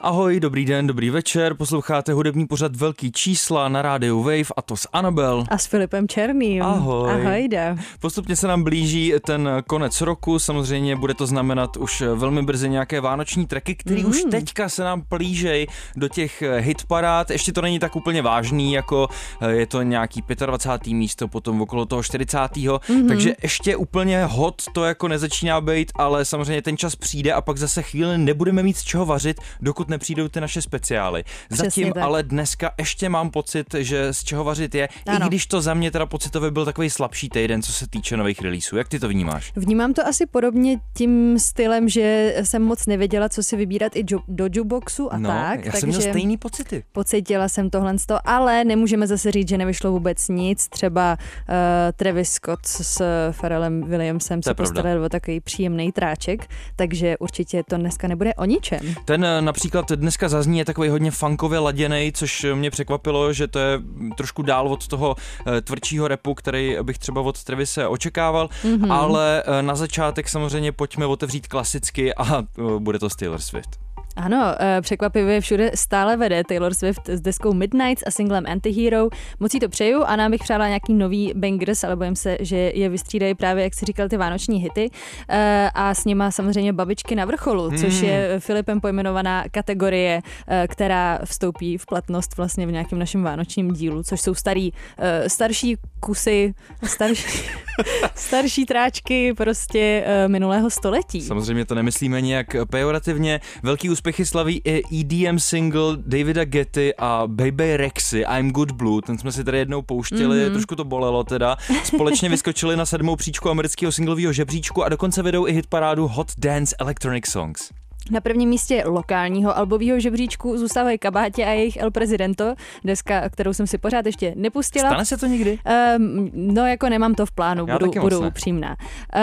Ahoj, dobrý den, dobrý večer, posloucháte hudební pořad Velký čísla na rádiu Wave a to s Anabel. A s Filipem Černým. Ahoj. Ahojda. Postupně se nám blíží ten konec roku, samozřejmě bude to znamenat už velmi brzy nějaké vánoční treky, které mm. už teďka se nám plížej do těch hitparád. Ještě to není tak úplně vážný, jako je to nějaký 25. místo, potom okolo toho 40. Mm-hmm. Takže ještě úplně hot to jako nezačíná být, ale samozřejmě ten čas přijde a pak zase chvíli nebudeme mít z čeho vařit, dokud nepřijdou ty naše speciály. Přesně Zatím tak. ale dneska ještě mám pocit, že z čeho vařit je, Ano. i když to za mě teda pocitově byl takový slabší týden, co se týče nových releaseů. Jak ty to vnímáš? Vnímám to asi podobně tím stylem, že jsem moc nevěděla, co si vybírat i do jukeboxu a no, tak. já takže jsem měl stejný pocity. pocítila jsem tohle, ale nemůžeme zase říct, že nevyšlo vůbec nic. Třeba uh, Travis Scott s Pharrellem Williamsem se postarali o takový příjemný tráček, takže určitě to dneska nebude o ničem. Ten eh, například dneska zazní je takový hodně funkově laděný, což mě překvapilo, že to je trošku dál od toho eh, tvrdšího repu, který bych třeba od Travise očekával, Mhm. mm-hmm. ale eh, na začátek samozřejmě pojďme otevřít klasicky a eh, bude to Taylor Swift. Ano, eh, překvapivě všude stále vede Taylor Swift s deskou Midnights a singlem Antihero. Moc jí to přeju a nám bych přála nějaký nový bangers, ale bojím se, že je vystřídají právě, jak si říkal, ty vánoční hity. Eh, A s nima samozřejmě babičky na vrcholu, což Hmm. je Filipem pojmenovaná kategorie, eh, která vstoupí v platnost vlastně v nějakém našem vánočním dílu, což jsou starý, starší kusy, starší, starší tráčky prostě minulého století. Samozřejmě to nemyslíme nějak pejorativně. Velký úspěchy slaví i EDM single Davida Getty a Baby Rexy I'm Good Blue. Ten jsme si tady jednou pouštěli, mm-hmm. trošku to bolelo teda. Společně vyskočili na sedmou příčku amerického singlového žebříčku a dokonce vedou i hitparádu Hot Dance Electronic Songs. Na prvním místě lokálního albového žebříčku zůstávají Kabátě a jejich El Presidento, deska, kterou jsem si pořád ještě nepustila. Stane se to někdy? Um, no jako nemám to v plánu, Já budu, budu upřímná. Uh,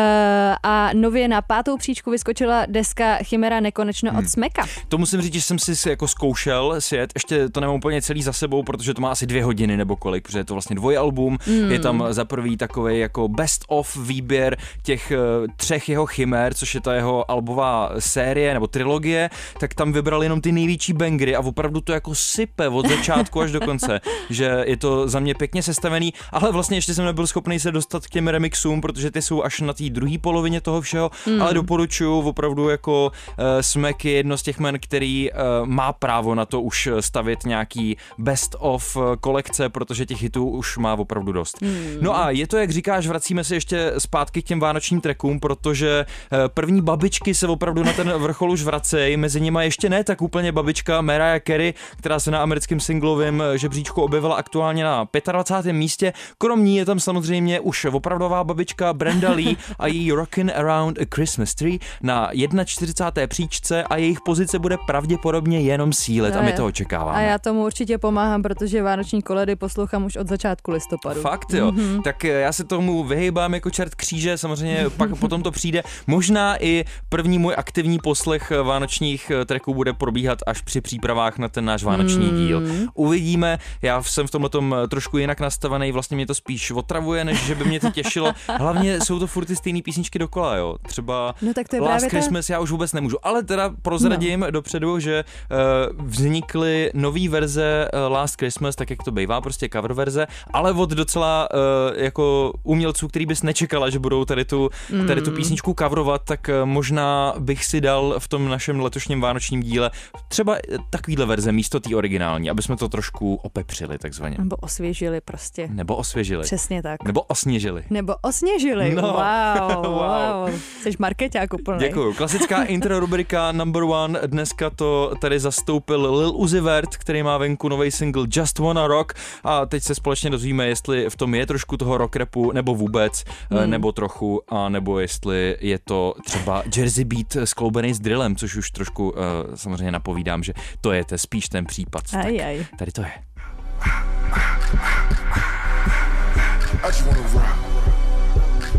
a nově na pátou příčku vyskočila deska Chimera nekonečno Hmm. od Smeka. To musím říct, že jsem si jako zkoušel sjet, ještě to nemám úplně celý za sebou, protože to má asi dvě hodiny nebo kolik, protože je to vlastně dvojalbum, mm. je tam za prvý takový jako best of výběr těch eh, třech jeho chimer, což je ta jeho albová série nebo trilogie, tak tam vybral jenom ty největší bangry a opravdu to jako sype od začátku až do konce, že je to za mě pěkně sestavený, ale vlastně ještě jsem nebyl schopný se dostat k těm remixům, protože ty jsou až na té druhé polovině toho všeho, mm. ale doporučuju opravdu jako uh, Smack je jedno z těch men, který uh, má právo na to už stavět nějaký best of eh, kolekce, protože těch hitů už má opravdu dost. Mm. No a je to, jak říkáš, vracíme se ještě zpátky k těm vánočním trekům, protože uh, první babičky se opravdu na ten vrchol už vracejí, mezi nimi ještě ne tak úplně babička Mariah Carey, která se na americkém singlovém žebříčku objevila aktuálně na 25. místě. Krom ní je tam samozřejmě už opravdová babička Brenda Lee a její Rockin' Around a Christmas Tree na 41. příčce a jejich pozice bude pravděpodobně jenom sílet a my to očekáváme. A já tomu určitě pomáhám, protože vánoční koledy poslouchám už od začátku listopadu. Fakt jo, Mhm. mm-hmm. tak eh, já se tomu vyhýbám jako čert kříže, samozřejmě pak potom to přijde. Možná i první můj aktivní poslech vánočních eh, tracků bude probíhat až při přípravách na ten náš vánoční Mm. díl. Uvidíme, já jsem v tomhle tom trošku jinak nastavený, vlastně mě to spíš otravuje, než že by mě to těšilo. Hlavně jsou to furt ty stejné písničky dokola, jo. Třeba No tak to je Last právě ta- Christmas já už vůbec nemůžu, ale teda prozradím no. dopředu, že uh, vznikly nové verze uh, Last Christmas, tak jak to bývá, prostě cover verze, ale od docela uh, jako umělců, který bys nečekala, že budou tady tu, tady tu písničku coverovat, tak uh, možná bych si dal v tom našem letošním vánočním díle třeba eh, takovýhle verze místo té originální, aby jsme to trošku opepřili takzvaně. Nebo osvěžili prostě. Nebo osvěžili. Přesně tak. Nebo osněžili. Nebo osněžili. No. Wow, Wow. wow. Jsi marketák úplný. Děkuju. Klasická intro rubrika number one. Dneska to tady zastoupil Lil Uzi Vert, který má venku nový single Just Wanna Rock a teď se společně dozvíme, jestli v tom je trošku toho rock rapu, nebo vůbec, hmm. nebo trochu, a nebo jestli je to třeba Jersey Beat skloubený s drillem. Stylem, což už trošku uh, samozřejmě napovídám, že to je te spíš ten případ. Aj, tak aj. tady to je. I just wanna rock.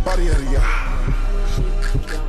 Body of y'all.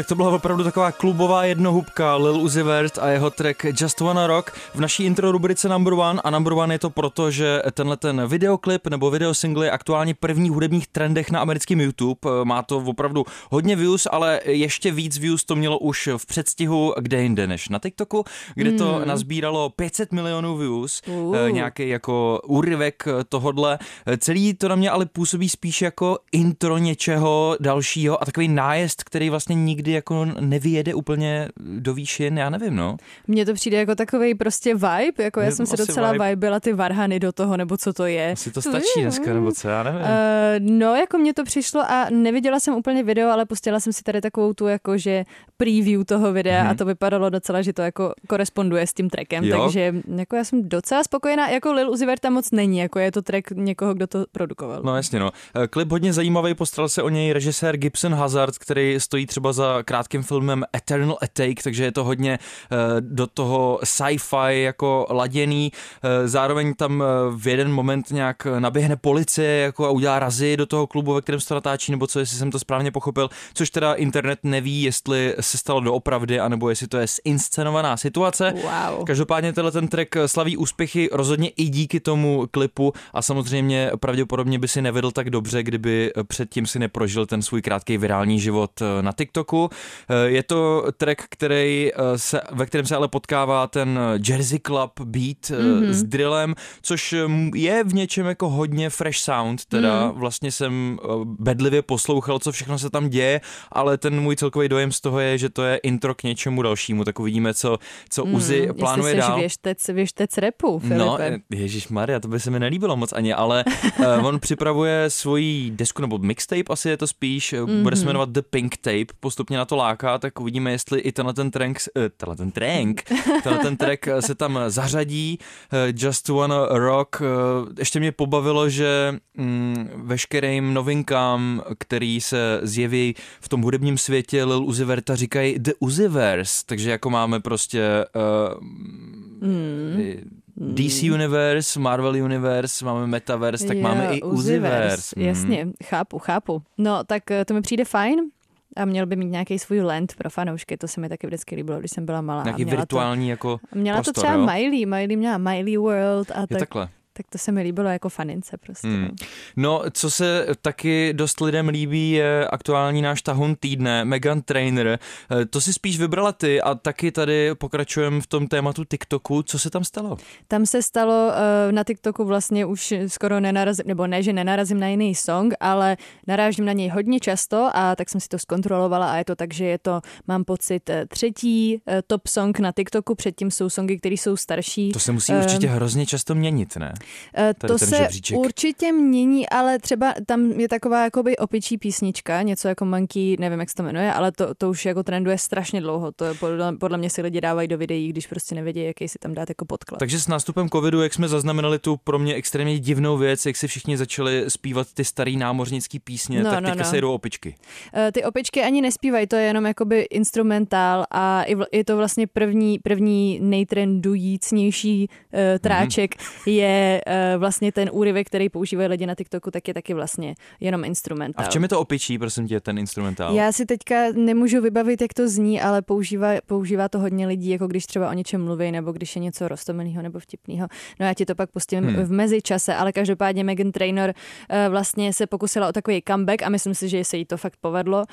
Tak to byla opravdu taková klubová jednohubka Lil Uzi Vert a jeho track Just Wanna Rock v naší intro rubrice Number One a Number One je to proto, že tenhle ten videoklip nebo videosingle je aktuálně první v hudebních trendech na americkém YouTube. Má to opravdu hodně views, ale ještě víc views to mělo už v předstihu kde jinde než na TikToku, kde to Hmm. nazbíralo 500 milionů views, Uh. nějaký jako úryvek tohodle. Celý to na mě ale působí spíš jako intro něčeho dalšího a takový nájezd, který vlastně nikdy jako nevyjede úplně do výšin, já nevím, no. Mně to přijde jako takový prostě vibe, jako já Je jsem asi docela vibe. vybila ty varhany do toho, nebo co to je. Asi to stačí dneska, nebo co, já nevím. Uh, no, jako mně to přišlo a neviděla jsem úplně video, ale pustila jsem si tady takovou tu jakože preview toho videa Mhm. a to vypadalo docela, že to jako koresponduje s tím trackem, Jo. takže jako já jsem docela spokojená, jako Lil Uzi Vert tam moc není, jako je to track někoho, kdo to produkoval. No jasně, no. Eh, Klip hodně zajímavý, postaral se o něj režisér Gibson Hazard, který stojí třeba za krátkým filmem Eternal Atake, takže je to hodně eh, do toho sci-fi jako laděný. Eh, Zároveň tam v jeden moment nějak naběhne policie jako a udělá razy do toho klubu, ve kterém se to natáčí, nebo co, jestli jsem to správně pochopil, což teda internet neví, jestli se stalo doopravdy, anebo jestli to je zinscenovaná situace. Wow. Každopádně tenhle ten track slaví úspěchy rozhodně i díky tomu klipu a samozřejmě pravděpodobně by si nevedl tak dobře, kdyby předtím si neprožil ten svůj krátký virální život eh, na TikToku. Eh, Je to track, který eh, se, ve kterém se ale potkává ten Jersey Club beat mm-hmm. s drillem, což mm, je v něčem jako hodně fresh sound, teda mm. vlastně jsem bedlivě poslouchal, co všechno se tam děje, ale ten můj celkový dojem z toho je, že to je intro k něčemu dalšímu, tak uvidíme, co, co Uzi Hmm, plánuje jestli jsi dál. věštec, věštec repu, Filipe. No, Ježíš Maria, to by se mi nelíbilo moc ani, ale uh, on připravuje svoji desku nebo mixtape, asi je to spíš, mm-hmm. bude se jmenovat The Pink Tape, postupně na to láká, tak uvidíme, jestli i tenhle ten track, uh, tenhle ten track, tenhle ten track eh, se tam zařadí. Uh, Just Wanna Rock, uh, ještě mě pobavilo, že mm, veškerým novinkám, který se zjeví v tom hudebním světě Lil Uzi Verta říkají The Uziverse, takže jako máme prostě uh, Mm. DC Universe, Marvel Universe, máme Metaverse, tak Jo, máme i Uziverse. Mm. Jasně, chápu, chápu. No, tak eh, to mi přijde fajn. A měl by mít nějaký svůj land pro fanoušky, to se mi taky vždycky líbilo, když jsem byla malá. Nějaký měla virtuální jako to, měla prostor, to třeba jo? Miley, Miley měla Miley World a Je tak, takhle. Tak to se mi líbilo jako fanince prostě. Hmm. no. No, co se taky dost lidem líbí, je aktuální náš tahun týdne, Megan Trainer. Eh, To si spíš vybrala ty a taky tady pokračujeme v tom tématu TikToku. Co se tam stalo? Tam se stalo uh, na TikToku vlastně už skoro nenarazím, nebo ne, že nenarazím na jiný song, ale narážím na něj hodně často a tak jsem si to zkontrolovala a je to tak, že je to, mám pocit, eh, třetí eh, top song na TikToku, předtím jsou songy, které jsou starší. To se musí Ehm, určitě hrozně často měnit, ne? Eh, Tady to se žebříček. určitě mění, ale třeba tam je taková jakoby opičí písnička, něco jako Monkey, nevím, jak se to jmenuje, ale to, to už jako trenduje strašně dlouho. To je podle, podle mě si lidi dávají do videí, když prostě nevědí, jaký si tam dát jako podklad. Takže s nástupem covidu, jak jsme zaznamenali tu pro mě extrémně divnou věc, jak si všichni začali zpívat ty starý námořnický písně, No, tak no, teďka no. se jdou opičky. Eh, Ty opičky ani nespívají, to je jenom jakoby instrumentál a je to vlastně první, první nejtrendujícnější uh, tráček je uh, vlastně ten úryvek, který používají lidi na TikToku, tak je taky vlastně jenom A instrumentál. v čem je to opičí, prosím tě, ten instrumentál? Já si teďka nemůžu vybavit, jak to zní, ale používá, používá to hodně lidí, jako když třeba o něčem mluví, nebo když je něco roztomilého nebo vtipného. No já ti to pak pustím Hmm. v mezičase, ale každopádně Megan Trainor uh, vlastně se pokusila o takový comeback a myslím si, že se jí to fakt povedlo, uh,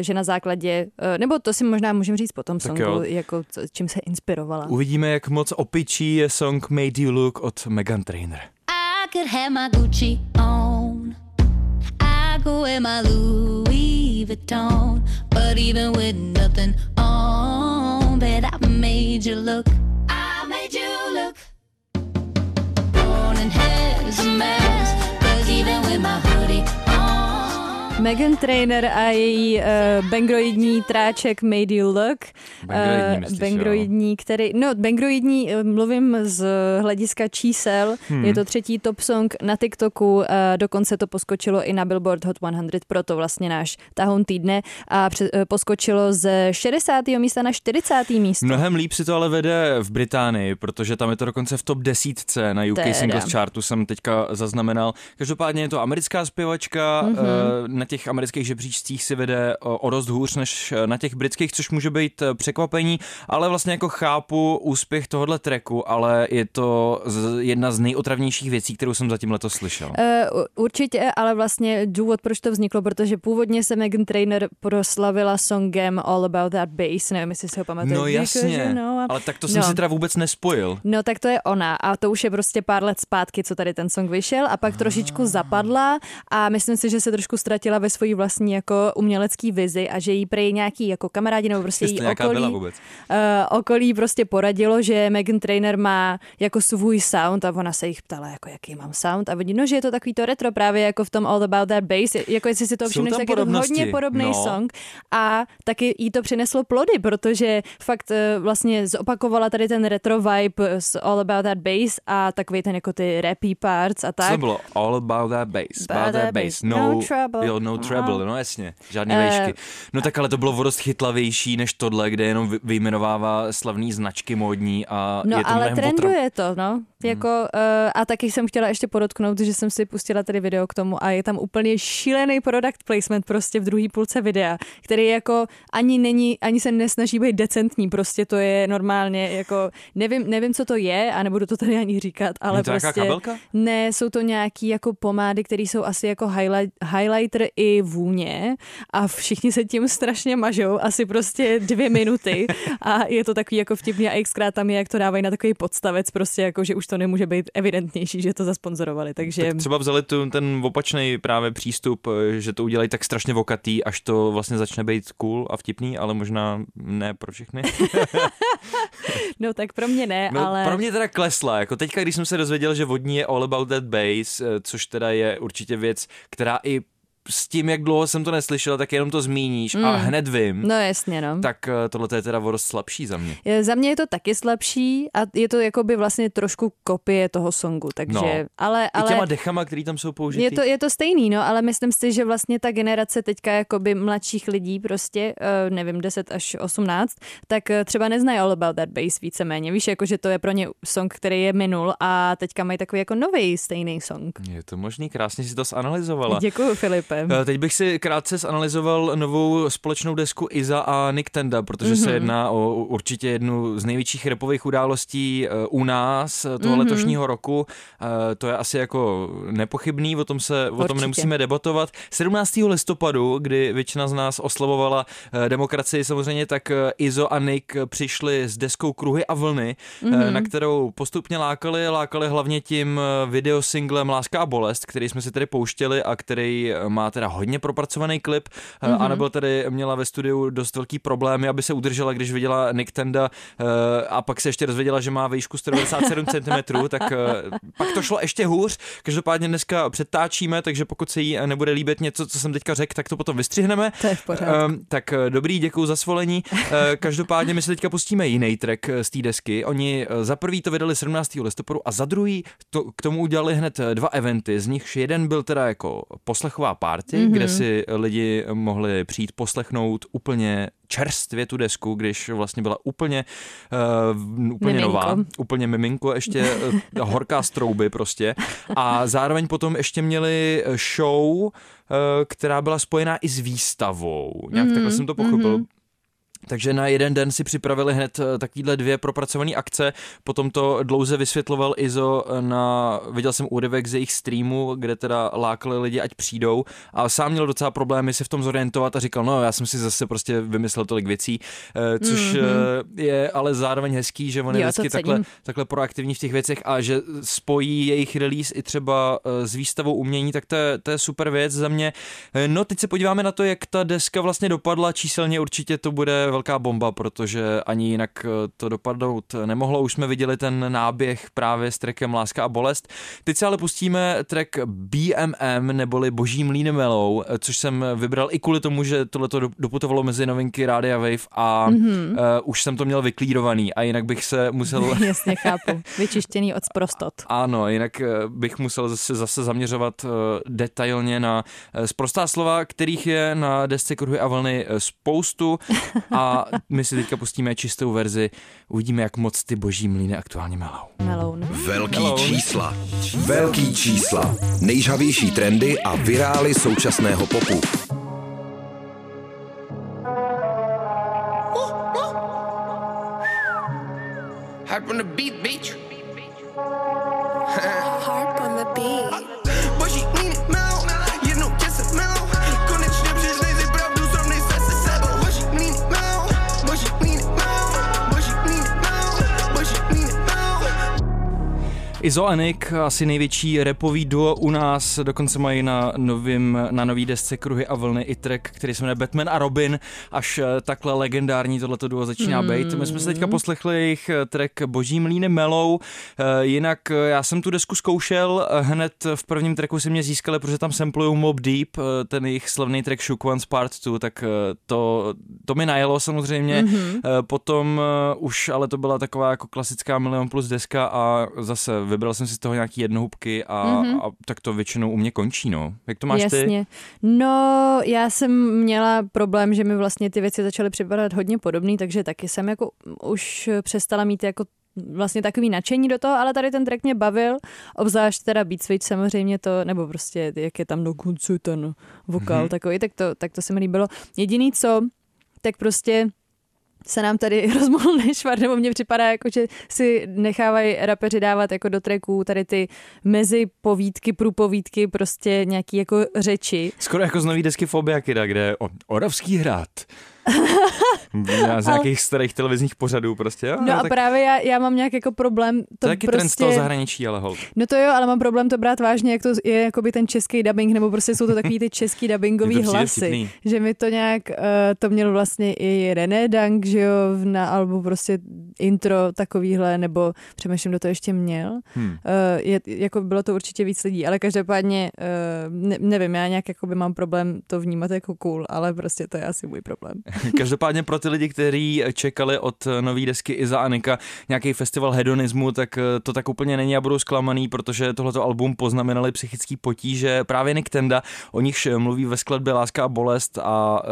že na základě, uh, nebo to si možná můžeme říct po tom Tak songu, jo. jako čím se inspirovala. Uvidíme, jak moc opičí je song Made You Look od Megan Trainer. I could have my Gucci on. I could wear my Louis Vuitton. But even with nothing on, bet I made you look. I made you look. Morning hair's a mess. Cause even with my. Megan Trainer a její uh, bengroidní tráček Made You Look. Bengroidní, myslíš, bengroidní, který, no bengroidní, eh, mluvím z hlediska čísel, hmm. je to třetí top song na TikToku, uh, dokonce to poskočilo i na Billboard Hot 100, proto vlastně náš tahoun týdne a před, uh, poskočilo ze 60. místa na 40. místo. Mnohem líp si to ale vede v Británii, protože tam je to dokonce v top desítce na UK Teda. Singles Chartu, jsem teďka zaznamenal. Každopádně je to americká zpěvačka, Mhm. mm-hmm. na těch amerických žebříčcích si vede o, o dost hůř než na těch britských, což může být eh, překvapení, ale vlastně jako chápu úspěch tohohle tracku, ale je to jedna z nejotravnějších věcí, kterou jsem zatím letos slyšel. Uh, určitě, ale vlastně důvod, proč to vzniklo, protože původně se Megan Trainer proslavila songem All About That Bass, nevím, jestli si ho pamatujete. No jasně, know, a- ale tak to jsem no. si teda vůbec nespojil. No tak to je ona a to už je prostě pár let zpátky, co tady ten song vyšel a pak trošičku zapadla a myslím si, že se trošku ztratila ve svojí vlastní jako umělecký vizi a že jí prej nějaký jako kamarádi nebo prostě Jestli jí okolí, byla vůbec. Uh, okolí prostě poradilo, že Megan Trainer má jako svůj sound a ona se jich ptala, jako jaký mám sound a oni, no, že je to takový to retro právě jako v tom All About That Bass, jako jestli si to všimneš, tak je to hodně podobný No. song a taky jí to přineslo plody, protože fakt eh, vlastně zopakovala tady ten retro vibe s All About That Bass a takový ten jako ty rappy parts a Co tak. to bylo? All about that bass. About About that that bass. bass. No, No trouble. Jo, no trouble, no jasně. Žádný Eh, vejšky. No tak ale to bylo dost chytlavější než tohle, kde jenom vy- vyjmenovává slavný značky módní a No je to ale trenduje to, no. Jako, uh, a taky jsem chtěla ještě podotknout, že jsem si pustila tady video k tomu a je tam úplně šílený product placement prostě v druhé půlce videa, který jako ani není, ani se nesnaží být decentní, prostě to je normálně jako, nevím, nevím co to je a nebudu to tady ani říkat, ale to prostě... kabelka? Ne, jsou to nějaký jako pomády, které jsou asi jako highlight, highlighter i vůně a všichni se tím strašně mažou, asi prostě dvě minuty a je to takový jako vtipný a xkrát tam je, jak to dávají na takový podstavec, prostě jako, že už to nemůže být evidentnější, že to zasponzorovali, takže... Tak třeba vzali tu, ten opačný právě přístup, eh, že to udělají tak strašně vokatý, až to vlastně začne být cool a vtipný, ale možná ne pro všechny. No tak pro mě ne, No, ale... Pro mě teda klesla, jako teďka, když jsem se dozvěděl, že vodní je all about that bass, eh, což teda je určitě věc, která i s tím, jak dlouho jsem to neslyšel, tak jenom to zmíníš mm. a hned vím, No jasně, no. tak eh, tohle je teda o dost slabší za mě. Je- Za mě je to taky slabší a je to jakoby vlastně trošku kopie toho songu, takže... No. Ale, I ale... těma dechama, který tam jsou použitý. Je to, je to stejný, no, ale myslím si, že vlastně ta generace teďka jakoby mladších lidí prostě, uh, nevím, 10 až 18, tak eh, třeba neznají All About That Bass víceméně. Víš, jako že to je pro ně song, který je minul a teďka mají takový jako nový stejný song. Je to možný, krásně si to zanalizovala. Děkuji, Filipe. Eh, Teď bych si krátce zanalizoval novou společnou desku Iza a Nick Tenda, protože mm-hmm. se jedná o určitě jednu z největších repových událostí eh, u nás eh, toho mm-hmm. letošního roku. To je asi jako nepochybný, o tom se o tom nemusíme debatovat. 17. listopadu, kdy většina z nás oslavovala demokracii samozřejmě, tak Izo a Nick přišli s deskou Kruhy a vlny, mm-hmm. na kterou postupně lákali, lákali hlavně tím videosinglem Láska a bolest, který jsme si tedy pouštěli a který eh, má teda hodně propracovaný klip. Mm-hmm. Anabel tady měla ve studiu dost velký problémy, aby se udržela, když viděla Nick Tenda eh, a pak se ještě dozvěděla, že má výšku 197 cm, tak eh, pak to šlo ještě hůř. Každopádně dneska přetáčíme, takže pokud se jí nebude líbit něco, co jsem teďka řekl, tak to potom vystřihneme. To je v pořádku. Um, tak eh, dobrý, děkuji za svolení. Eh, Každopádně my si teďka pustíme jiný track eh, z té desky. Oni eh, za prvý to vydali 17. listopadu a za druhý to, k tomu udělali hned eh, dva eventy. Z nichž jeden byl teda jako poslechová party, mm-hmm. kde si lidi mohli přijít poslechnout úplně čerstvě tu desku, když vlastně byla úplně, uh, úplně Miminko. nová, úplně miminko, ještě uh, horká z trouby prostě. A zároveň potom ještě měli show, eh, která byla spojená i s výstavou. Nějak mm, takhle jsem to pochopil. Mm-hmm. Takže na jeden den si připravili hned eh, takovýhle dvě propracované akce, potom to dlouze vysvětloval Izo na, viděl jsem úryvek z jejich streamu, kde teda lákali lidi, ať přijdou. A sám měl docela problémy se v tom zorientovat a říkal, no já jsem si zase prostě vymyslel tolik věcí, eh, což mm-hmm. je ale zároveň hezký, že on je vždycky takhle, takhle proaktivní v těch věcech a že spojí jejich release i třeba eh, s výstavou umění, tak to je, to je super věc za mě. Eh, No teď se podíváme na to, jak ta deska vlastně dopadla, číselně určitě to bude velká bomba, protože ani jinak eh, to dopadnout nemohlo. Už jsme viděli ten náběh právě s trackem Láska a bolest. Teď se ale pustíme track BMM, neboli Boží mlín melou, eh, což jsem vybral i kvůli tomu, že tohle to doputovalo mezi novinky Rádia Wave a mm-hmm. uh, už jsem to měl vyklírovaný a jinak bych se musel... Jasně, chápu. Vyčištěný od sprostot. Ano, jinak bych musel zase, zase zaměřovat uh, detailně na uh, sprostá slova, kterých je na desce Kruhy a vlny spoustu a my si teďka pustíme čistou verzi. Uvidíme, jak moc ty boží mlíny aktuálně melou. Meloun. Velký Meloun. čísla. Velký čísla. Nejžavější trendy a virály současného popu. Harp on the beat, bitch. Harp on the beat. Izoanik, asi největší repový duo u nás, dokonce mají na, novým, na nový desce Kruhy a vlny i track, který se jmenuje Batman a Robin, až eh, takhle legendární tohleto duo začíná mm. být. My jsme se teďka poslechli jejich eh, track Boží mlíny melou, eh, jinak já jsem tu desku zkoušel, hned v prvním tracku si mě získali, protože tam samplují Mob Deep, ten jejich slavný track Shook Once Part 2, tak to, to mi najelo samozřejmě, mm-hmm. potom už ale to byla taková jako klasická milion plus deska a zase vybral jsem si z toho nějaký jednohubky a, mm-hmm. a tak to většinou u mě končí, no. Jak to máš Jasně. ty? No, já jsem měla problém, že mi vlastně ty věci začaly připadat hodně podobný, takže taky jsem jako už přestala mít jako vlastně takový nadšení do toho, ale tady ten track mě bavil, obzvlášť teda Beat Switch samozřejmě to, nebo prostě jak je tam do konce ten vokál mm-hmm. takový, tak to, tak to se mi líbilo. Jediný co, tak prostě se nám tady rozmohl nešvar, nebo mně připadá, jako, že si nechávají rapeři dávat jako do tracků tady ty mezi povídky, průpovídky, prostě nějaký jako řeči. Skoro jako z nový desky Fobia Kida, kde o, Oravský hrad z nějakých starých televizních pořadů prostě. Jo, no a tak... právě já, já mám nějak jako problém to, to je taky prostě... trend z toho zahraničí, ale hold. No to jo, ale mám problém to brát vážně, jak to je jakoby ten český dubbing, nebo prostě jsou to takový ty český dubbingový hlasy. Vtipný. Že mi to nějak, uh, to měl vlastně i René Dank, že jo, na albu prostě intro takovýhle, nebo přemýšlím, kdo to ještě měl. Hmm. Uh, je, jako bylo to určitě víc lidí, ale každopádně uh, ne, nevím, já nějak jakoby mám problém to vnímat jako cool, ale prostě to je asi můj problém. Každopádně pro ty lidi, kteří čekali od nový desky Iza Anika nějaký festival hedonismu, tak to tak úplně není a budou zklamaný, protože tohleto album poznamenali psychický potíže. Právě Nick Tenda, o nichž mluví ve skladbě Láska a bolest a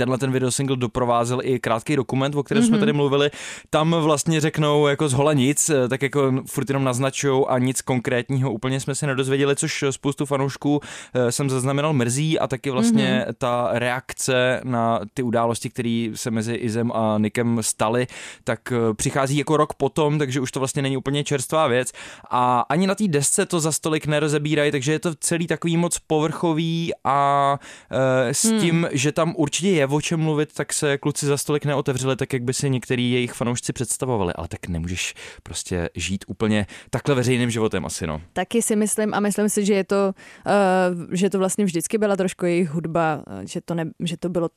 tenhle ten videosingle doprovázel i krátký dokument, o kterém mm-hmm. jsme mhm. tady mluvili. Tam vlastně řeknou jako z hola nic, eh, tak jako furt jenom naznačují a nic konkrétního úplně jsme se nedozvěděli, což spoustu fanoušků eh, jsem zaznamenal mrzí a taky vlastně mm-hmm. ta reakce na ty události, které se mezi Izem a Nikem staly, tak eh, přichází jako rok potom, takže už to vlastně není úplně čerstvá věc a ani na té desce to za stolik nerozebírají, takže je to celý takový moc povrchový a e, s hmm. tím, že tam určitě je o čem mluvit, tak se kluci za stolik neotevřeli tak, jak by si některý jejich fanoušci představovali, ale tak nemůžeš prostě žít úplně takhle veřejným životem asi, no. Taky si myslím a myslím si, že je to, uh, že to vlastně vždycky byla trošku jejich hudba, eh, že to, ne, že to bylo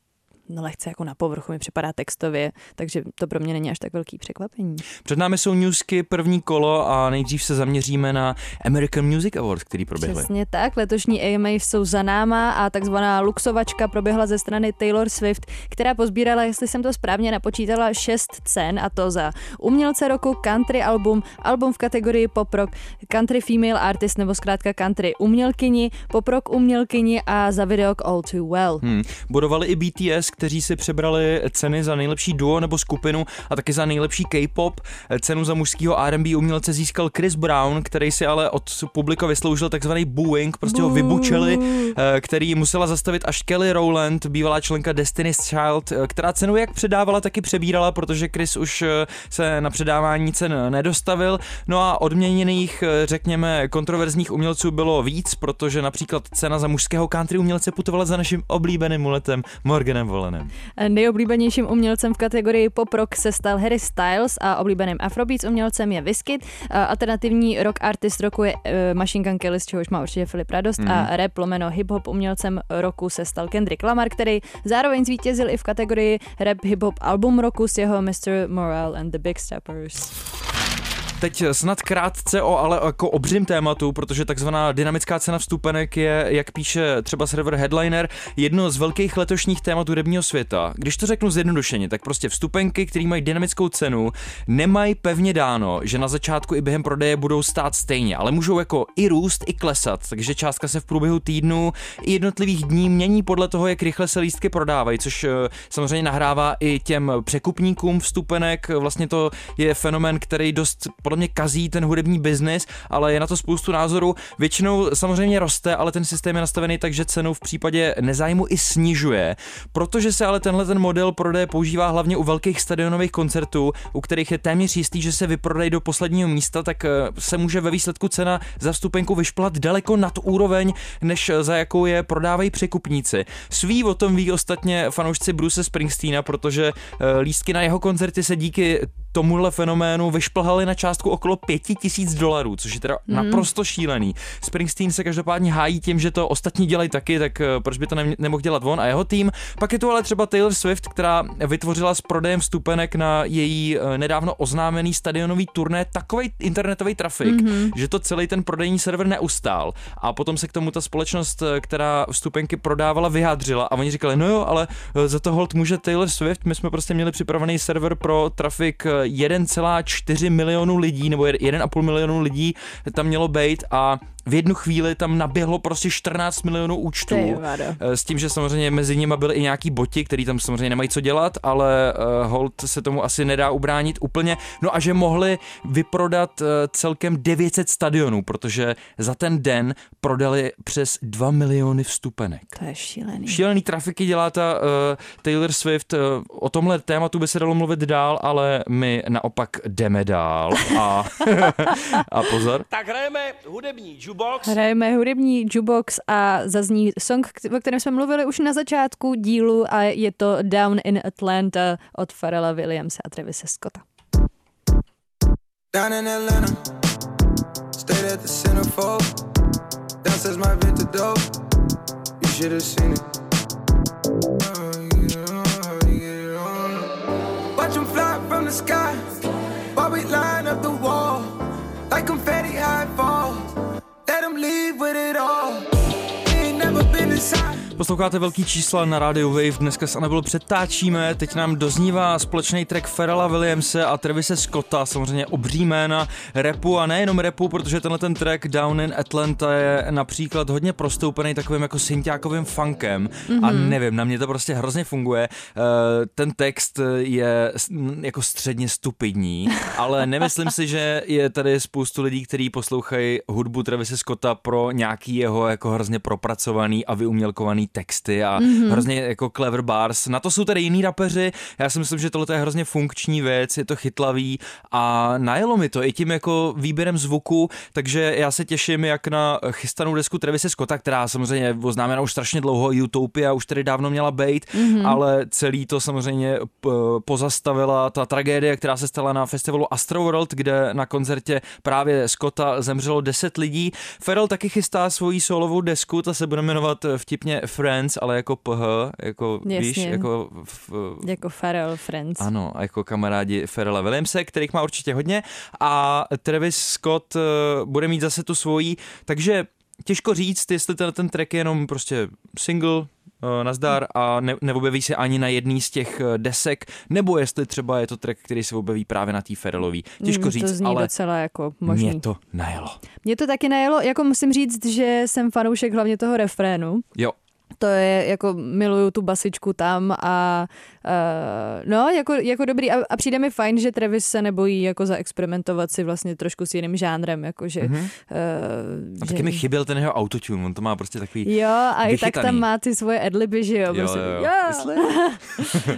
lehce jako na povrchu mi připadá textově, takže to pro mě není až tak velký překvapení. Před námi jsou newsky první kolo a nejdřív se zaměříme na American Music Awards, který proběhly. Přesně tak, letošní AMA jsou za náma a takzvaná luxovačka proběhla ze strany Taylor Swift, která pozbírala, jestli jsem to správně napočítala, šest cen a to za umělce roku, country album, album v kategorii pop rock, country female artist nebo zkrátka country umělkyni, pop rock umělkyni a za video All Too Well. Hmm. Budovali i BTS, kteří si přebrali ceny za nejlepší duo nebo skupinu a taky za nejlepší K-pop. Cenu za mužského R&B umělce získal Chris Brown, který si ale od publika vysloužil takzvaný booing, prostě ho vybučeli, eh, který musela zastavit až Kelly Rowland, bývalá členka Destiny's Child, eh, která cenu jak předávala, taky přebírala, protože Chris už eh, se na předávání cen nedostavil. No a odměněných, řekněme, kontroverzních umělců bylo víc, protože například cena za mužského country umělce putovala za naším oblíbeným muletem Morganem Wall. Timberlanem. Nejoblíbenějším umělcem v kategorii pop rock se stal Harry Styles a oblíbeným Afrobeats umělcem je Wizkid. Alternativní rock artist roku je uh, Machine Gun Kelly, z čehož má určitě Filip radost mm. a rap lomeno hip-hop umělcem roku se stal Kendrick Lamar, který zároveň zvítězil i v kategorii rap hip-hop album roku s jeho Mr. Morale and the Big Steppers. Teď snad krátce o ale jako obřím tématu, protože takzvaná dynamická cena vstupenek je, jak píše třeba server Headliner, jedno z velkých letošních témat hudebního světa. Když to řeknu zjednodušeně, tak prostě vstupenky, které mají dynamickou cenu, nemají pevně dáno, že na začátku i během prodeje budou stát stejně, ale můžou jako i růst, i klesat, takže částka se v průběhu týdnu i jednotlivých dní mění podle toho, jak rychle se lístky prodávají, což eh, samozřejmě nahrává i těm překupníkům vstupenek. Vlastně to je fenomén, který dost podle mě kazí ten hudební biznis, ale je na to spoustu názorů. Většinou samozřejmě roste, ale ten systém je nastavený tak, že cenu v případě nezájmu i snižuje. Protože se ale tenhle ten model prodeje používá hlavně u velkých stadionových koncertů, u kterých je téměř jistý, že se vyprodají do posledního místa, tak eh, se může ve výsledku cena za vstupenku vyšplat daleko nad úroveň, než za jakou je prodávají překupníci. Sví o tom ví ostatně fanoušci Bruce Springsteena, protože eh, lístky na jeho koncerty se díky tomuhle fenoménu vyšplhali na částku okolo 5000 dolarů, což je teda mm. naprosto šílený. Springsteen se každopádně hájí tím, že to ostatní dělají taky, tak eh, proč by to nemohl dělat on a jeho tým. Pak je tu ale třeba Taylor Swift, která vytvořila s prodejem vstupenek na její eh, nedávno oznámený stadionový turné takový internetový trafik, mm-hmm. že to celý ten prodejní server neustál. A potom se k tomu ta společnost, eh, která vstupenky prodávala, vyjádřila a oni říkali, no jo, ale za to hold může Taylor Swift, my jsme prostě měli připravený server pro trafik 1,4 milionu lidí nebo 1,5 milionu lidí tam mělo být a v jednu chvíli tam naběhlo prostě 14 milionů účtů. Eh, s tím, že samozřejmě mezi nimi byly i nějaký boti, který tam samozřejmě nemají co dělat, ale uh, Holt se tomu asi nedá ubránit úplně. No a že mohli vyprodat uh, celkem 900 stadionů, protože za ten den prodali přes 2 miliony vstupenek. To je šílený. Šílený trafiky dělá ta uh, Taylor Swift. O tomhle tématu by se dalo mluvit dál, ale my naopak jdeme dál. A, a pozor. Tak hrajeme hudební jukebox. Hrajeme hudební jukebox a zazní song, o kterém jsme mluvili už na začátku dílu a je to Down in Atlanta od Pharrella Williamsa a Travise Scotta. Down in Atlanta, stayed at the centerfold. Downstairs my Victor dope, you should have seen it. Watch the sky, while we line up the Posloucháte velký čísla na Radio Wave, dneska se nebyl předtáčíme, teď nám doznívá společný track Ferrella Williamse a Travise Scotta, samozřejmě obří jména repu a nejenom repu, protože tenhle ten track Down in Atlanta je například hodně prostoupený takovým jako syntiákovým funkem mm-hmm. a mhm. nevím, na mě to prostě hrozně funguje. Eh, ten text je jako středně stupidní, ale nemyslím si, že je tady spoustu lidí, kteří poslouchají hudbu Travise Scotta pro nějaký jeho jako hrozně propracovaný a vyumělkovaný texty a mm-hmm. hrozně jako clever bars. Na to jsou tady jiní rapeři. Já si myslím, že tohle je hrozně funkční věc, je to chytlavý a najelo mi to i tím jako výběrem zvuku, takže já se těším jak na chystanou desku Travise Scotta, která samozřejmě oznámena už strašně dlouho, Utopia už tady dávno měla být, mm-hmm. ale celý to samozřejmě pozastavila ta tragédie, která se stala na festivalu Astroworld, kde na koncertě právě Scotta zemřelo 10 lidí. Ferrell taky chystá svoji solovou desku, ta se bude jmenovat vtipně Friends, ale jako PH, jako Jasně. víš, jako... V, jako Pharrell Friends. Ano, jako kamarádi Pharrella Williamse, kterých má určitě hodně a Travis Scott uh, bude mít zase tu svoji, takže těžko říct, jestli ten, ten track je jenom prostě single, uh, nazdar a ne, neobjeví se ani na jedný z těch eh, desek, nebo jestli třeba je to track, který se objeví právě na té Ferrelový. Těžko říct, to zní ale docela jako možný. mě to najelo. Mě to taky najelo, jako musím říct, že jsem fanoušek hlavně toho refrénu. Jo to je jako miluju tu basičku tam a uh, no, jako, jako dobrý a, a přijde mi fajn, že Travis se nebojí jako zaexperimentovat si vlastně trošku s jiným žánrem, jakože mm-hmm. uh, a taky že... mi chyběl ten jeho autotune, on to má prostě takový Jo, a vychytaný. i tak tam má ty svoje adliby, že jo, jo, prostě, jo, jo. uh,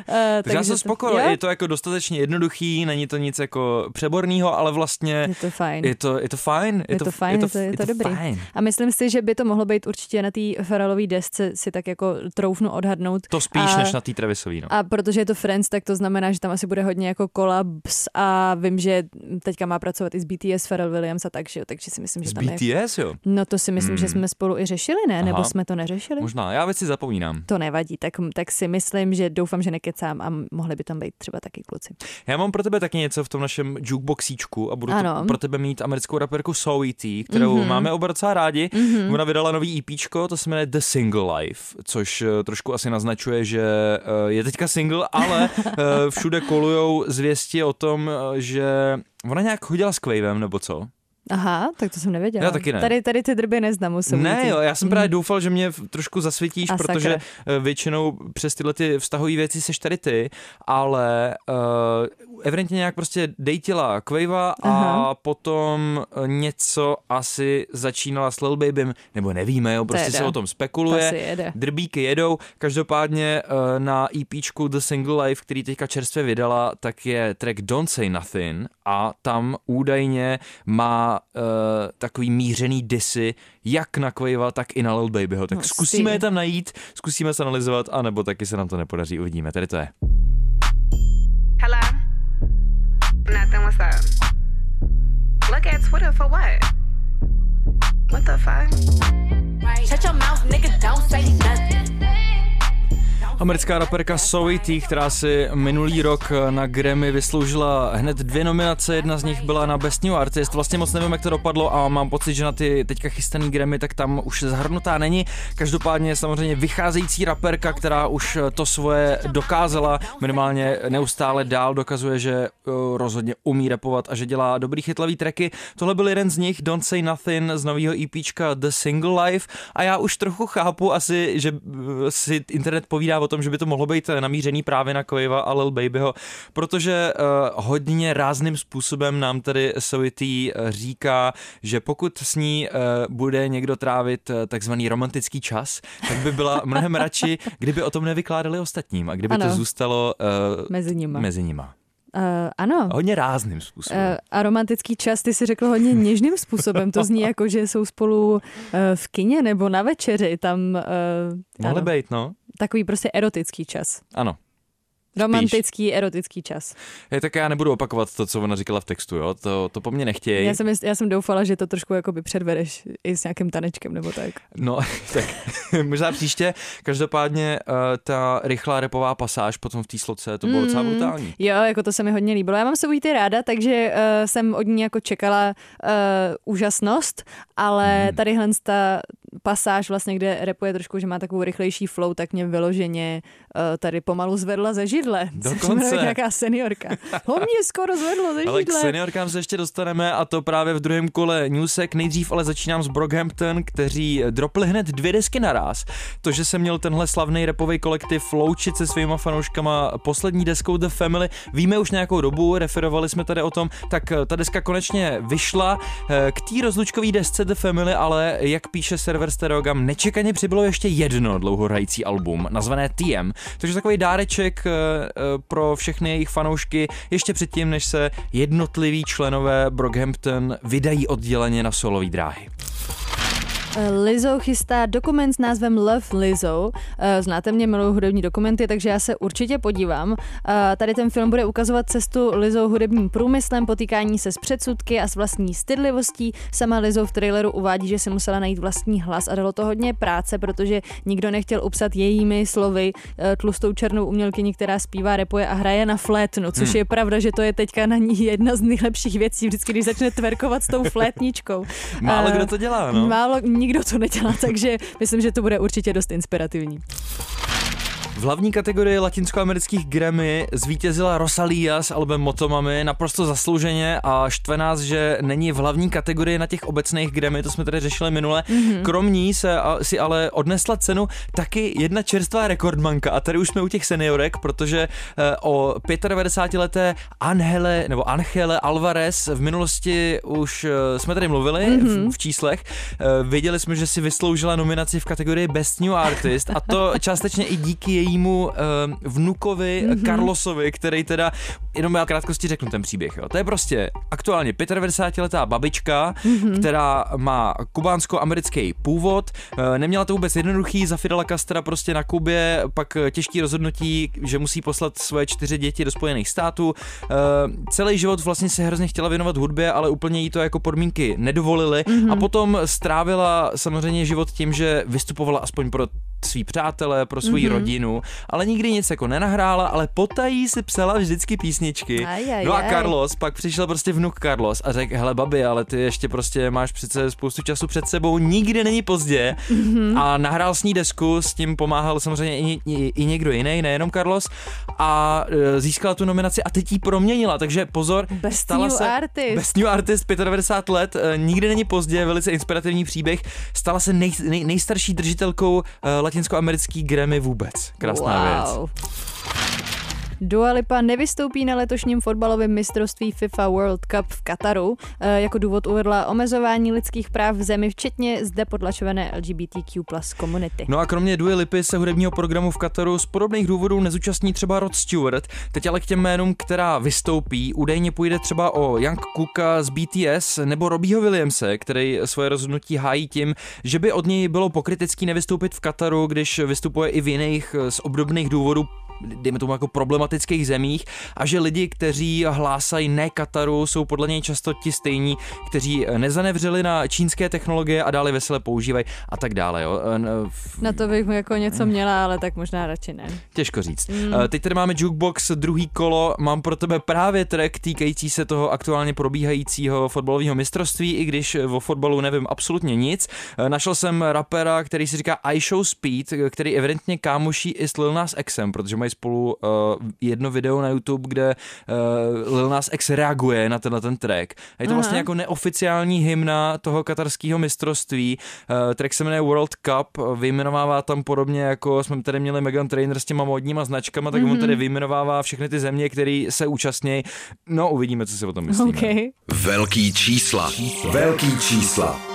takže já jsem spokojený, je to jako dostatečně jednoduchý, není to nic jako přeborného, ale vlastně je to fajn. Je to, je to fajn, je, je to, fajn, je to, je to, je to, je to dobrý. Fajn. A myslím si, že by to mohlo být určitě na té Feralové desce si tak jako troufnu odhadnout. To spíš a, než na té Travisový, no. A protože je to Friends, tak to znamená, že tam asi bude hodně jako kolabs a vím, že teďka má pracovat i s BTS Pharrell Williams a tak, že jo, takže si myslím, že Z tam je... BTS, jo? No to si myslím, Hmm. že jsme spolu i řešili, ne? Nebo Aha. jsme to neřešili? Možná, já věci zapomínám. To nevadí, tak, tak si myslím, že doufám, že nekecám a mohli by tam být třeba taky kluci. Já mám pro tebe taky něco v tom našem jukeboxíčku a budu to pro tebe mít americkou raperku Zoe kterou Mhm. máme oba docela rádi. Mhm. Ona vydala nový EPčko, to se jmenuje The Single Life, což eh, trošku asi naznačuje, že eh, je teďka single, ale eh, všude kolujou zvěsti o tom, že ona nějak chodila s Quavem, nebo co? Aha, tak to jsem nevěděla. Já taky ne. Tady, tady ty drby neznám, musím Ne, říct. jo, já jsem Mhm. právě doufal, že mě trošku zasvětíš, A protože sakra. eh, většinou přes tyhle ty vztahové věci seš tady ty, ale uh, evidentně nějak prostě dejtila Quavea a potom eh, něco asi začínala s Lil Babym, nebo nevíme, jo, prostě se o tom To spekuluje. jede. Drbíky jedou, každopádně eh, na EPčku The Single Life, který teďka čerstvě vydala, tak je track Don't Say Nothing a tam údajně má uh, takový mířený disy jak na Quavea, tak i na Lil Babyho. Tak No, zkusíme je tam najít, zkusíme se analyzovat, anebo taky se nám to nepodaří, uvidíme. Tady to je. Hello? Nothing, what's up? Look at Twitter for what? What the fuck? Shut your mouth, nigga, don't say nothing. Americká raperka Zoe T, která si minulý rok na Grammy vysloužila hned dvě nominace, jedna z nich byla na Best New Artist. Vlastně moc nevím, jak to dopadlo a mám pocit, že na ty teďka chystaný Grammy, tak tam už zahrnutá není. Každopádně samozřejmě vycházející raperka, která už to svoje dokázala, minimálně neustále dál dokazuje, že uh, rozhodně umí rapovat a že dělá dobrý chytlavý tracky. Tohle byl jeden z nich, Don't Say Nothing z nového EPčka The Single Life a já už trochu chápu asi, že uh, si internet povídá o tom, že by to mohlo být namířený právě na Quavea a Lil Babyho, protože uh, hodně rázným způsobem nám tady Sovitý říká, že pokud s ní uh, bude někdo trávit uh, takzvaný romantický čas, tak by byla mnohem radši, kdyby o tom nevykládali ostatním a kdyby Ano. to zůstalo uh, Mezi nima. mezi nima. Uh, ano. Hodně rázným způsobem. Uh, a romantický čas, ty si řekl hodně něžným způsobem. To zní jako, že jsou spolu uh, v kině nebo na večeři. Tam uh, Mohli ano, být, no. takový prostě erotický čas. Ano. Romantický, erotický čas. Je, tak já nebudu opakovat to, co ona říkala v textu, jo? To, to po mně nechtějí. Já jsem, já jsem doufala, že to trošku jakoby předvedeš i s nějakým tanečkem nebo tak. No, tak možná příště. Každopádně uh, ta rychlá repová pasáž potom v té sloce, to bylo docela Mm, brutální. Jo, jako to se mi hodně líbilo. Já mám se ty ráda, takže uh, jsem od ní jako čekala uh, úžasnost, ale Hmm. tadyhle ta pasáž vlastně, kde repuje trošku, že má takovou rychlejší flow, tak mě vyloženě uh, tady pomalu zvedla ze židle. Dokonce. nějaká seniorka. Ho mě skoro zvedlo ze Ale k židle. seniorkám se ještě dostaneme a to právě v druhém kole Newsek. Nejdřív ale začínám s Brockhampton, kteří dropli hned dvě desky naraz. To, že jsem měl tenhle slavný repový kolektiv loučit se svýma fanouškama poslední deskou The Family, víme už nějakou dobu, referovali jsme tady o tom, tak eh, ta deska konečně vyšla. Eh, K té rozlučkové desce The Family, ale jak píše server Stereogam, nečekaně přibylo ještě jedno dlouhohrající album, nazvané TM, takže takový dáreček eh, eh, pro všechny jejich fanoušky ještě předtím, než se jednotliví členové Brockhampton vydají odděleně na solový dráhy. Lizzo chystá dokument s názvem Love Lizzo. Eh, Znáte mě, miluju hudební dokumenty, takže já se určitě podívám. Eh, Tady ten film bude ukazovat cestu Lizzo hudebním průmyslem, potýkání se s předsudky a s vlastní stydlivostí. Sama Lizzo v traileru uvádí, že si musela najít vlastní hlas a dalo to hodně práce, protože nikdo nechtěl upsat jejími slovy eh, tlustou černou umělkyni, která zpívá, repuje a hraje na flétnu, což Hmm. je pravda, že to je teďka na ní jedna z nejlepších věcí, vždycky, když začne tverkovat s tou flétničkou. Málo Eh, kdo to dělá, no. Málo, nikdo to nedělá, takže myslím, že to bude určitě dost inspirativní. V hlavní kategorii latinskoamerických Grammy zvítězila Rosalia s albem Motomami naprosto zaslouženě a štve nás, že není v hlavní kategorii na těch obecných Grammy, to jsme tady řešili minule. Mm-hmm. Krom ní se a, si ale odnesla cenu taky jedna čerstvá rekordmanka a tady už jsme u těch seniorek, protože eh, o 95-leté Angele, nebo Angele Alvarez v minulosti už eh, jsme tady mluvili mm-hmm. v, v číslech. Eh, Věděli jsme, že si vysloužila nominaci v kategorii Best New Artist a to částečně i díky jejímu uh, vnukovi mm-hmm. Carlosovi, který teda jenom já krátkosti řeknu ten příběh. Jo. To je prostě aktuálně 95-letá babička, mm-hmm. která má kubánsko-americký původ. Eh, Neměla to vůbec jednoduchý, za Fidela Castra prostě na Kubě, pak eh, těžký rozhodnutí, že musí poslat svoje čtyři děti do Spojených států. Eh, Celý život vlastně se hrozně chtěla věnovat hudbě, ale úplně jí to jako podmínky nedovolily mm-hmm. a potom strávila samozřejmě život tím, že vystupovala aspoň pro svý přátelé, pro svou mm-hmm. rodinu, ale nikdy nic jako nenahrála, ale potají si psala vždycky písničky. Aj, aj, no a aj. Carlos, pak přišel prostě vnuk Carlos a řekl, hele babi, ale ty ještě prostě máš přece spoustu času před sebou, nikdy není pozdě mm-hmm. a nahrál s ní desku, s tím pomáhal samozřejmě i, i, i někdo jiný, nejenom Carlos a e, získala tu nominaci a teď ji proměnila, takže pozor, Best stala new se artist. Best New Artist 95 let, e, nikdy není pozdě, velice inspirativní příběh, stala se nej, nej, nejstarší držitelkou e, latinskoamerický Grammy vůbec. Krásná věc. Dua Lipa nevystoupí na letošním fotbalovém mistrovství FIFA World Cup v Kataru. E, Jako důvod uvedla omezování lidských práv v zemi, včetně zde podlačované LGBTQ plus komunity. No a kromě Dua Lipy se hudebního programu v Kataru z podobných důvodů nezúčastní třeba Rod Stewart. Teď ale k těm jménům, která vystoupí, údajně půjde třeba o Young Cooka z BTS nebo Robbieho Williamse, který svoje rozhodnutí hájí tím, že by od něj bylo pokrytecký nevystoupit v Kataru, když vystupuje i v jiných eh, z obdobných důvodů dejme tomu jako problematických zemích a že lidi, kteří hlásají ne Kataru, jsou podle něj často ti stejní, kteří nezanevřeli na čínské technologie a dále vesele používají a tak dále. Jo. Eh, v- Na to bych mu jako něco měla, ale tak možná radši ne. Těžko říct. Mm. Teď tady máme Jukebox, druhý kolo. Mám pro tebe právě track týkající se toho aktuálně probíhajícího fotbalového mistrovství, i když o fotbalu nevím absolutně nic. Eh, Našel jsem rapera, který si říká I Show Speed, který evidentně kámoší i s Lil Nas Xem, protože mají spolu uh, jedno video na YouTube, kde uh, Lil Nas X reaguje na tenhle ten track. A je to Aha. vlastně jako neoficiální hymna toho katarského mistrovství. Uh, track se jmenuje World Cup, vyjmenovává tam podobně jako jsme tady měli Megan Trainer s těma modníma značkama, tak mm-hmm. on tady vyjmenovává všechny ty země, které se účastní. No, uvidíme, co si o tom myslíme. OK. Velký čísla. Velký čísla.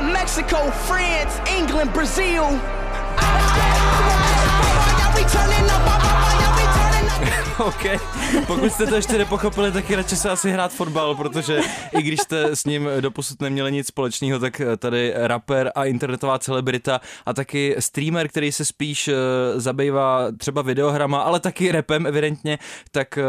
Mexico, France, England, Brazil. OK. Pokud jste to ještě nepochopili, tak je radši se asi hrát fotbal, protože i když jste s ním doposud neměli nic společného, tak tady rapper a internetová celebrita a taky streamer, který se spíš eh, zabývá třeba videohrama, ale taky rapem evidentně, tak eh,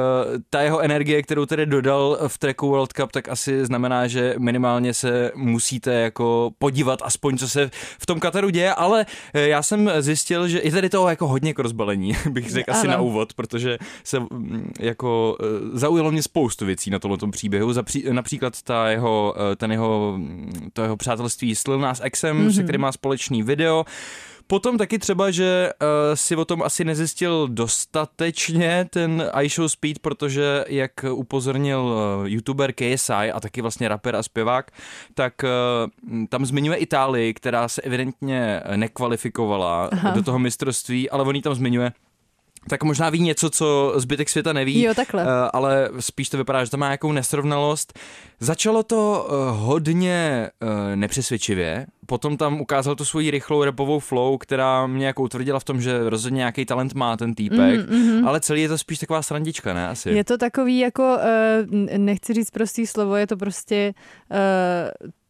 ta jeho energie, kterou tedy dodal v tracku World Cup, tak asi znamená, že minimálně se musíte jako podívat aspoň, co se v tom Kataru děje, ale eh, já jsem zjistil, že je tady toho jako hodně k rozbalení, bych řekl asi na úvod, protože se jako eh, zaujalo mě spoustu věcí na tomhle příběhu, Zapří, například ta jeho, eh, ten jeho, mm, to jeho přátelství s Lil Nas Xem, mm-hmm. se kterým má společný video, Potom taky třeba, že uh, si o tom asi nezjistil dostatečně ten iShow Speed, protože jak upozornil uh, youtuber KSI a taky vlastně rapper a zpěvák, tak uh, tam zmiňuje Itálii, která se evidentně nekvalifikovala Aha. do toho mistrovství, ale on tam zmiňuje tak možná ví něco, co zbytek světa neví, Jo, takhle. eh, ale spíš to vypadá, že to má nějakou nesrovnalost. Začalo to eh, hodně eh, nepřesvědčivě, potom tam ukázal tu svoji rychlou repovou flow, která mě jako utvrdila v tom, že rozhodně nějaký talent má ten týpek, mm, ale celý je to spíš taková srandička, ne? Asi. Je to takový jako, nechci říct prostý slovo, je to prostě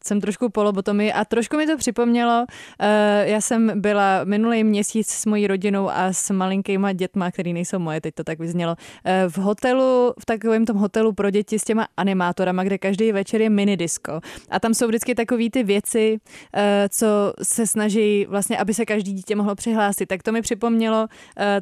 jsem trošku polobotomý a trošku mi to připomnělo, uh, já jsem byla minulý měsíc s mojí rodinou a s malinkýma dětma, který nejsou moje, teď to tak vyznělo, uh, v hotelu, v takovém tom hotelu pro děti s těma animátorama, kde každý večer je mini disco. A tam jsou vždycky takové ty věci, uh, co se snaží vlastně, aby se každý dítě mohlo přihlásit. Tak to mi připomnělo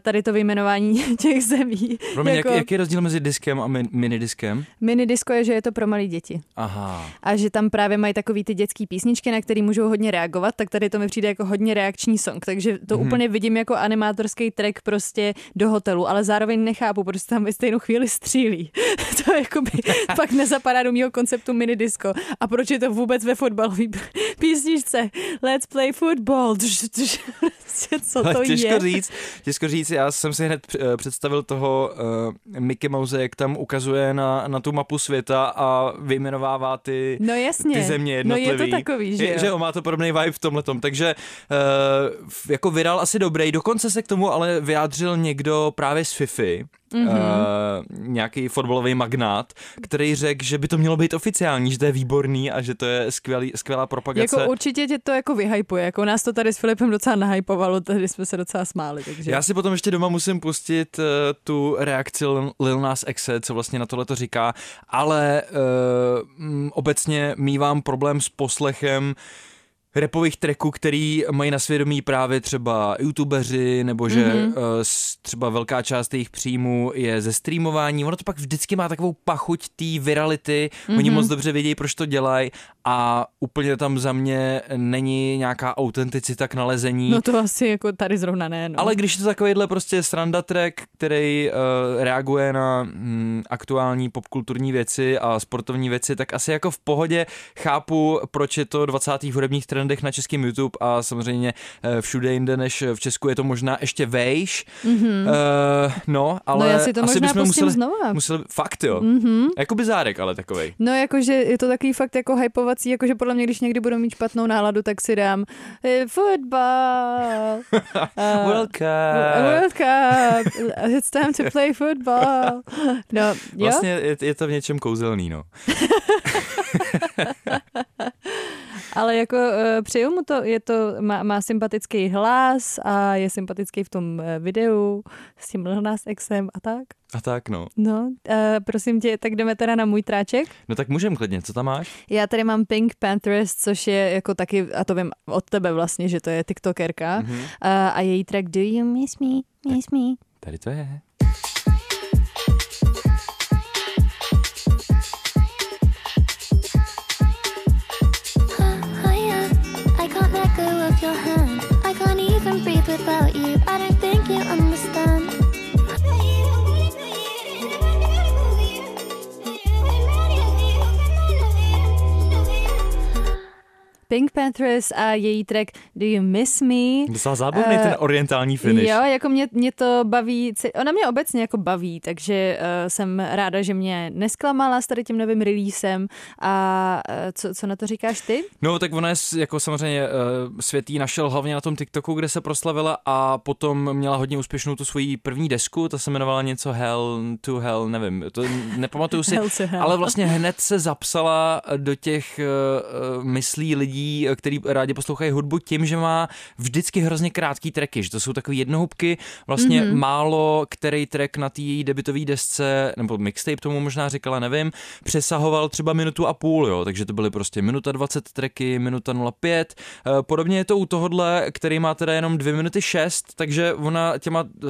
tady to vyjmenování těch zemí. Promiň, jako... jak, jaký je rozdíl mezi diskem a min, minidiskem? Mini disco je, že je to pro malé děti. Aha. A že tam právě mají takový ty dětské písničky, na které můžou hodně reagovat, tak tady to mi přijde jako hodně reakční song. Takže to mm-hmm. úplně vidím jako animátorský track prostě do hotelu, ale zároveň nechápu, proč tam ve stejnou chvíli střílí. to jakoby pak nezapadá do mého konceptu mini disco. A proč je to vůbec ve fotbalové písničce Let's play football. Prostě, Co to těžko je? říct, těžko říct, já jsem si hned představil toho uh, Mickey Mouse, jak tam ukazuje na, na tu mapu světa a vyjmenovává ty, No jasně. ty země No jednotlivý. je to takový, že Je- jo? že on má to podobný vibe v tomhletom, takže uh, jako viral asi dobrý, dokonce se k tomu ale vyjádřil někdo právě z Fifi. Mm-hmm. uh, nějaký fotbalový magnát, který řekl, že by to mělo být oficiální, že to je výborný a že to je skvělý, skvělá propagace. Jako určitě tě to jako vyhypuje, jako nás to tady s Filipem docela nahypovalo, tady jsme se docela smáli, takže... Já si potom ještě doma musím pustit uh, tu reakci Lil- Lil Nas Xe, co vlastně na tohle to říká, ale uh, obecně mývám problém s poslechem repových tracků, který mají na svědomí právě třeba youtubeři, nebo že Mhm. mm-hmm. třeba velká část jejich příjmů je ze streamování. Ono to pak vždycky má takovou pachuť té virality, mm-hmm. oni Mhm. moc dobře vědí, proč to dělají a úplně tam za mě není nějaká autenticita k nalezení. No to asi jako tady zrovna ne, no. Ale když je to takovýhle prostě sranda track, který uh, reaguje na mm, aktuální popkulturní věci a sportovní věci, tak asi jako v pohodě chápu, proč je to 20. v hudebních trendech na českém YouTube a samozřejmě uh, všude jinde než v Česku je to možná ještě vejš. Mm-hmm. Uh, no, ale no já si to asi možná bychom museli, znova. museli, fakt jo. Mhm. Jako bizárek, ale takovej. No jakože je to takový fakt jako hypovací, jakože podle mě, když někdy budu mít špatnou náladu, tak si dám eh, fotbal. Uh, World Cup. World Cup. It's time to play football. No, jo? Vlastně je, je to v něčem kouzelný, no. Ale jako uh, přeju mu to, je to, má, má sympatický hlas a je sympatický v tom uh, videu s tím Lil Nas Xem a tak. A tak, no. No, uh, prosím tě, tak jdeme teda na můj tráček. No tak můžem klidně, co tam máš? Já tady mám Pink Panthers, což je jako taky, a to vím od tebe vlastně, že to je tiktokerka. Mhm. Uh, a její track Do You Miss Me, Miss Me. Tady to je. Pink Panthers a její track Do You Miss Me. Docela zábavný Eh, ten orientální finish. Jo, jako mě, mě to baví, ona mě obecně jako baví, takže uh, jsem ráda, že mě nesklamala s tady tím novým releasem a uh, co, co na to říkáš ty? No, tak ona je jako samozřejmě uh, světý našel hlavně na tom TikToku, kde se proslavila a potom měla hodně úspěšnou tu svoji první desku, ta se jmenovala něco Hell to Hell, nevím, to nepamatuju si, Hell to Hell. ale vlastně hned se zapsala do těch uh, myslí lidí, kteří rádi poslouchají hudbu tím, že má vždycky hrozně krátký tracky, že to jsou takové jednohubky, vlastně mm-hmm. málo který track na té její debitové desce, nebo mixtape tomu možná říkala, nevím, přesahoval třeba minutu a půl, jo, takže to byly prostě minuta 20 tracky, minuta 05, Eh, podobně je to u tohohle, který má teda jenom 2 minuty 6, takže ona těma uh,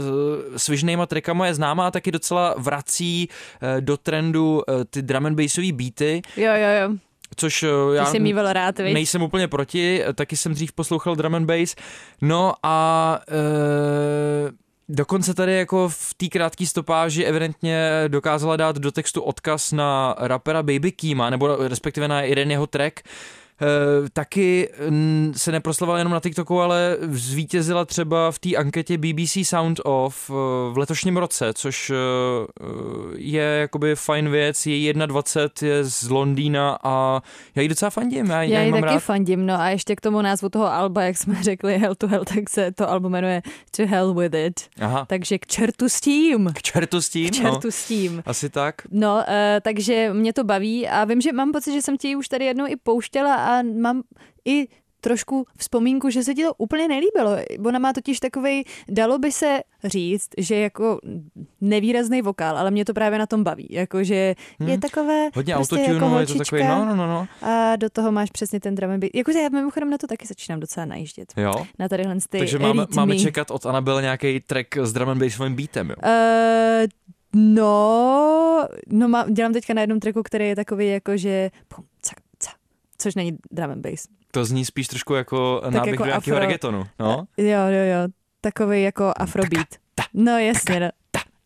svižnýma trackama je známá a taky docela vrací uh, do trendu uh, ty drum and bassový beaty, Jo, jo, jo. Což Ty já jsi mýval rád, viď? nejsem úplně proti, eh, taky jsem dřív poslouchal drum and bass. No a uh, Dokonce tady jako v té krátké stopáži evidentně dokázala dát do textu odkaz na rapera Baby Keema, nebo respektive na jeden jeho track, taky mm, se neproslavovala jenom na TikToku, ale zvítězila třeba v té anketě BBC Sound Off uh, v letošním roce, což uh, je jakoby fajn věc. Její 21 je z Londýna a já ji docela fandím. Já, Já ji mám taky rád. fandím, no a ještě k tomu názvu toho alba, jak jsme řekli Hell to Hell, tak se to album jmenuje To Hell With It. Aha, Takže k čertu s tím. k čertu s tím. K čertu s tím. No. Asi tak. No, uh, takže mě to baví a vím, že mám pocit, že jsem ti už tady jednou i pouštěla a mám i trošku vzpomínku, že se ti to úplně nelíbilo. Ona má totiž takovej, dalo by se říct, že jako nevýrazný vokál, ale mě to právě na tom baví. Jakože je Hmm. takové Hodně prostě jako je to takový, no, no, no, no. a do toho máš přesně ten drum bass. Jakože já mimochodem na to taky začínám docela najíždět. Jo. Na tadyhle ty Takže máme, rytmy. máme čekat od Anabel nějaký track s drum and bassovým beatem, jo? Uh, no, no má, dělám teďka na jednom tracku, který je takový jako, že pum, což není drum and bass. To zní spíš trošku jako náběh jako do nějakého afro- reggaetonu, no? Jo, jo, jo, takový jako afrobeat. No jasně, no.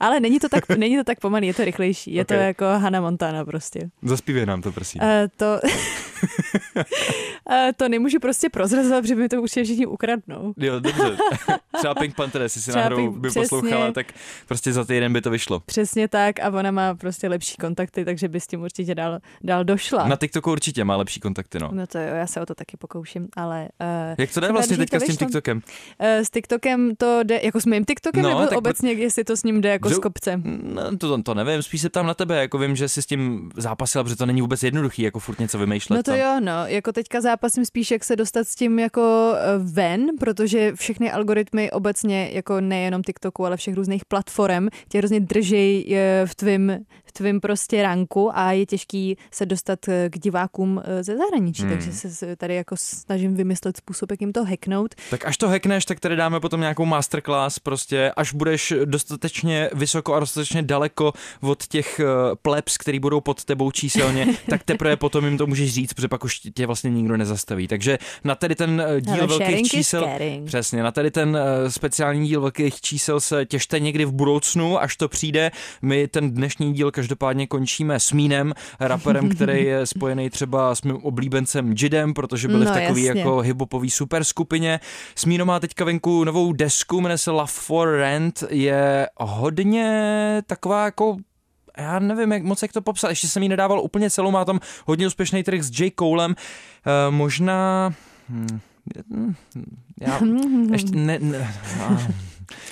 Ale není to tak, není to tak pomalý, je to rychlejší. Je okay. to jako Hannah Montana prostě. Zaspívej nám to, prosím. Uh, to, uh, to nemůžu prostě prozrazovat, protože mi to určitě všichni ukradnou. Jo, dobře. Třeba Pink Panther, jestli si náhodou Pink- by přesně. poslouchala, tak prostě za týden by to vyšlo. Přesně tak a ona má prostě lepší kontakty, takže by s tím určitě dál, dál došla. Na TikToku určitě má lepší kontakty, no. No to jo, já se o to taky pokouším, ale... Uh, Jak to jde vlastně teďka s tím TikTokem? Uh, s TikTokem to jde, jako s mým TikTokem, No, nebo obecně, jestli to s ním jde jako S kopcem? No, to, to nevím, spíš se ptám na tebe, jako vím, že jsi s tím zápasila, protože to není vůbec jednoduchý, jako furt něco vymýšlet. No to tam. jo, no, jako teďka zápasím spíš, jak se dostat s tím jako eh, ven, protože všechny algoritmy obecně, jako nejenom TikToku, ale všech různých platform, tě hrozně držej eh, v tvým, tvým prostě ranku a je těžký se dostat eh, k divákům eh, ze zahraničí, Hmm. takže se tady jako snažím vymyslet způsob, jak jim to hacknout. Tak až to hackneš, tak tady dáme potom nějakou masterclass, prostě až budeš dostatečně vysoko a dostatečně daleko od těch eh, plebs, který budou pod tebou číselně, tak teprve potom jim to můžeš říct, protože pak už tě vlastně nikdo nezastaví. Takže na tady ten díl Ale velkých čísel, přesně, na tady ten speciální díl velkých čísel se těšte někdy v budoucnu, až to přijde. My ten dnešní díl každopádně končíme s Mínem, raperem, který je spojený třeba s mým oblíbencem Jidem, protože byli v No, takový jasně. jako hiphopový super skupině. Smíno má teďka venku novou desku, jmenuje se Love for Rent, je hodně taková jako já nevím, jak moc jak to popsat, ještě jsem ji nedával úplně celou, má tam hodně úspěšný track s J. Colem, uh, možná... Hm, hm, já, ještě ne, ne, a,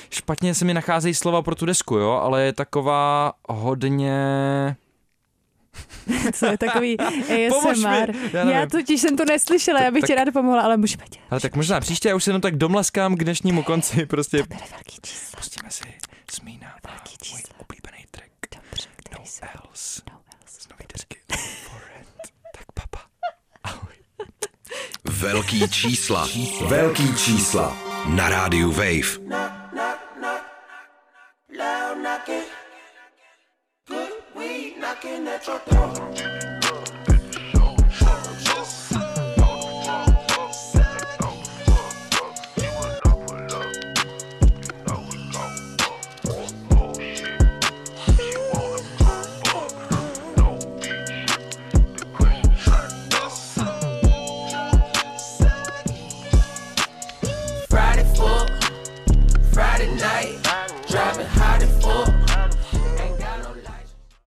špatně se mi nacházejí slova pro tu desku, jo, ale je taková hodně... To je takový ASMR. já já, totiž jsem to neslyšela, já bych Tak- ti ráda pomohla, ale můžeme dělat. Ale tak možná příště, já už se jenom tak domlaskám k dnešnímu konci, prostě Bere velký číslo. pustíme si Smína Velký můj číslo. oblíbený track Dobře, který No se... Else No else. z nový desky For Rent. Tak papa. Ahoj. Velký čísla. Velký čísla. Na rádiu Wave. Loud knocking. Good weed knocking at your door.